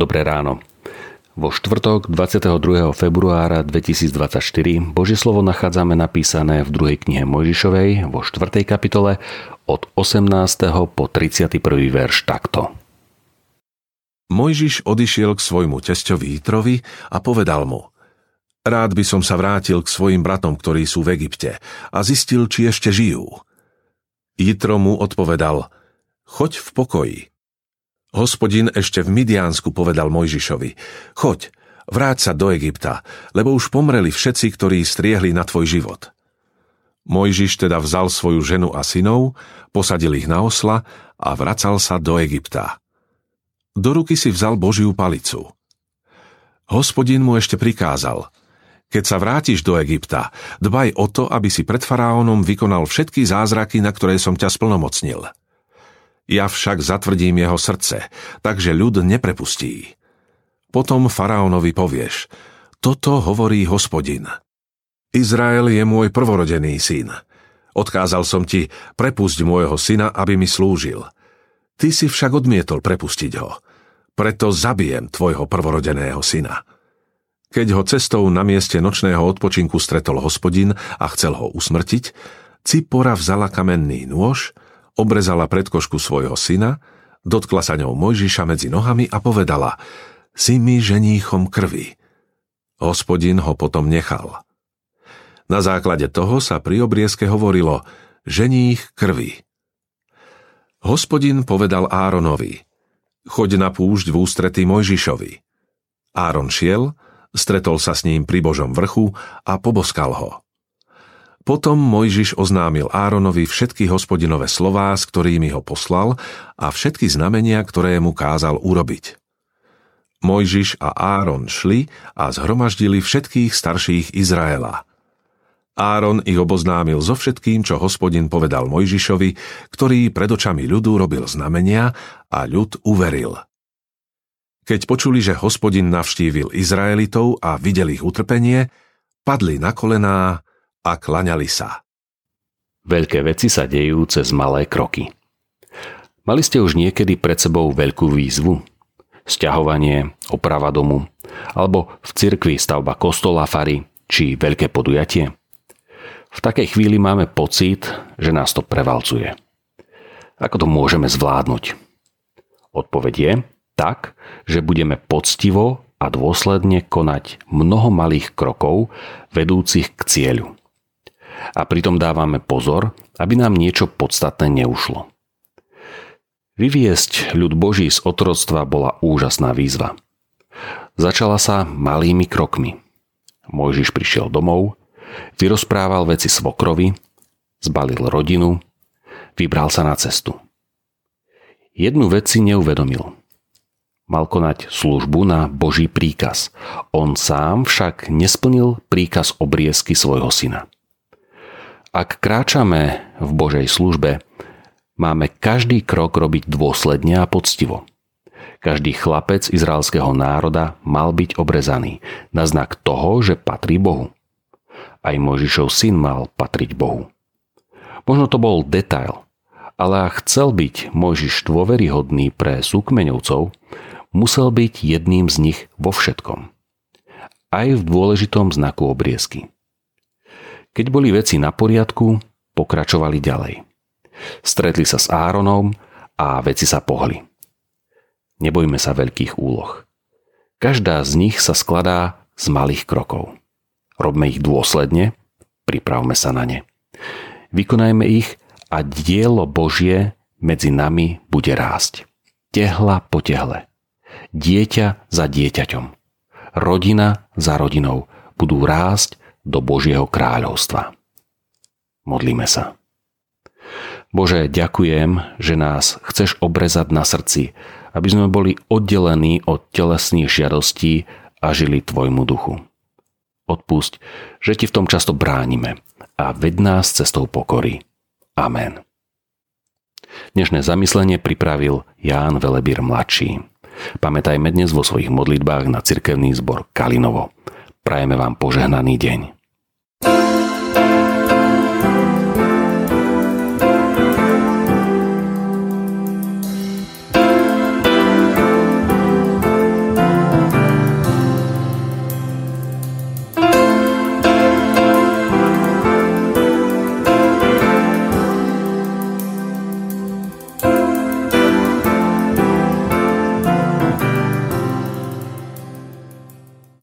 Dobré ráno. Vo štvrtok 22. februára 2024 Božie slovo nachádzame napísané v druhej knihe Mojžišovej vo 4. kapitole od 18. po 31. verš takto. Mojžiš odišiel k svojmu testovi Jitrovi a povedal mu Rád by som sa vrátil k svojim bratom, ktorí sú v Egypte a zistil, či ešte žijú. Jitro mu odpovedal Choď v pokoji, Hospodin ešte v Midiánsku povedal Mojžišovi, choď, vráť sa do Egypta, lebo už pomreli všetci, ktorí striehli na tvoj život. Mojžiš teda vzal svoju ženu a synov, posadil ich na osla a vracal sa do Egypta. Do ruky si vzal Božiu palicu. Hospodin mu ešte prikázal, keď sa vrátiš do Egypta, dbaj o to, aby si pred faraónom vykonal všetky zázraky, na ktoré som ťa splnomocnil – ja však zatvrdím jeho srdce, takže ľud neprepustí. Potom faraónovi povieš, toto hovorí hospodin. Izrael je môj prvorodený syn. Odkázal som ti, prepusť môjho syna, aby mi slúžil. Ty si však odmietol prepustiť ho. Preto zabijem tvojho prvorodeného syna. Keď ho cestou na mieste nočného odpočinku stretol hospodin a chcel ho usmrtiť, Cipora vzala kamenný nôž, obrezala predkošku svojho syna, dotkla sa ňou Mojžiša medzi nohami a povedala Si mi ženíchom krvi. Hospodin ho potom nechal. Na základe toho sa pri obriezke hovorilo ženích krvi. Hospodin povedal Áronovi Choď na púšť v ústretí Mojžišovi. Áron šiel, stretol sa s ním pri Božom vrchu a poboskal ho. Potom Mojžiš oznámil Áronovi všetky hospodinové slová, s ktorými ho poslal a všetky znamenia, ktoré mu kázal urobiť. Mojžiš a Áron šli a zhromaždili všetkých starších Izraela. Áron ich oboznámil so všetkým, čo hospodin povedal Mojžišovi, ktorý pred očami ľudu robil znamenia a ľud uveril. Keď počuli, že hospodin navštívil Izraelitov a videl ich utrpenie, padli na kolená a klaňali sa. Veľké veci sa dejú cez malé kroky. Mali ste už niekedy pred sebou veľkú výzvu? Sťahovanie, oprava domu, alebo v cirkvi stavba kostola, fary či veľké podujatie? V takej chvíli máme pocit, že nás to prevalcuje. Ako to môžeme zvládnuť? Odpoveď je tak, že budeme poctivo a dôsledne konať mnoho malých krokov vedúcich k cieľu a pritom dávame pozor, aby nám niečo podstatné neušlo. Vyviesť ľud Boží z otroctva bola úžasná výzva. Začala sa malými krokmi. Mojžiš prišiel domov, vyrozprával veci svokrovi, zbalil rodinu, vybral sa na cestu. Jednu vec si neuvedomil. Mal konať službu na Boží príkaz. On sám však nesplnil príkaz obriezky svojho syna. Ak kráčame v Božej službe, máme každý krok robiť dôsledne a poctivo. Každý chlapec izraelského národa mal byť obrezaný na znak toho, že patrí Bohu. Aj Mojžišov syn mal patriť Bohu. Možno to bol detail, ale ak chcel byť Mojžiš dôveryhodný pre súkmeňovcov, musel byť jedným z nich vo všetkom. Aj v dôležitom znaku obriezky. Keď boli veci na poriadku, pokračovali ďalej. Stretli sa s Áronom a veci sa pohli. Nebojme sa veľkých úloh. Každá z nich sa skladá z malých krokov. Robme ich dôsledne, pripravme sa na ne. Vykonajme ich a dielo Božie medzi nami bude rásť. Tehla po tehle. Dieťa za dieťaťom. Rodina za rodinou budú rásť do Božieho kráľovstva. Modlíme sa. Bože, ďakujem, že nás chceš obrezať na srdci, aby sme boli oddelení od telesných žiadostí a žili Tvojmu duchu. Odpusť, že Ti v tom často bránime a ved nás cestou pokory. Amen. Dnešné zamyslenie pripravil Ján Velebír mladší. Pamätajme dnes vo svojich modlitbách na cirkevný zbor Kalinovo. Prajeme vám požehnaný deň.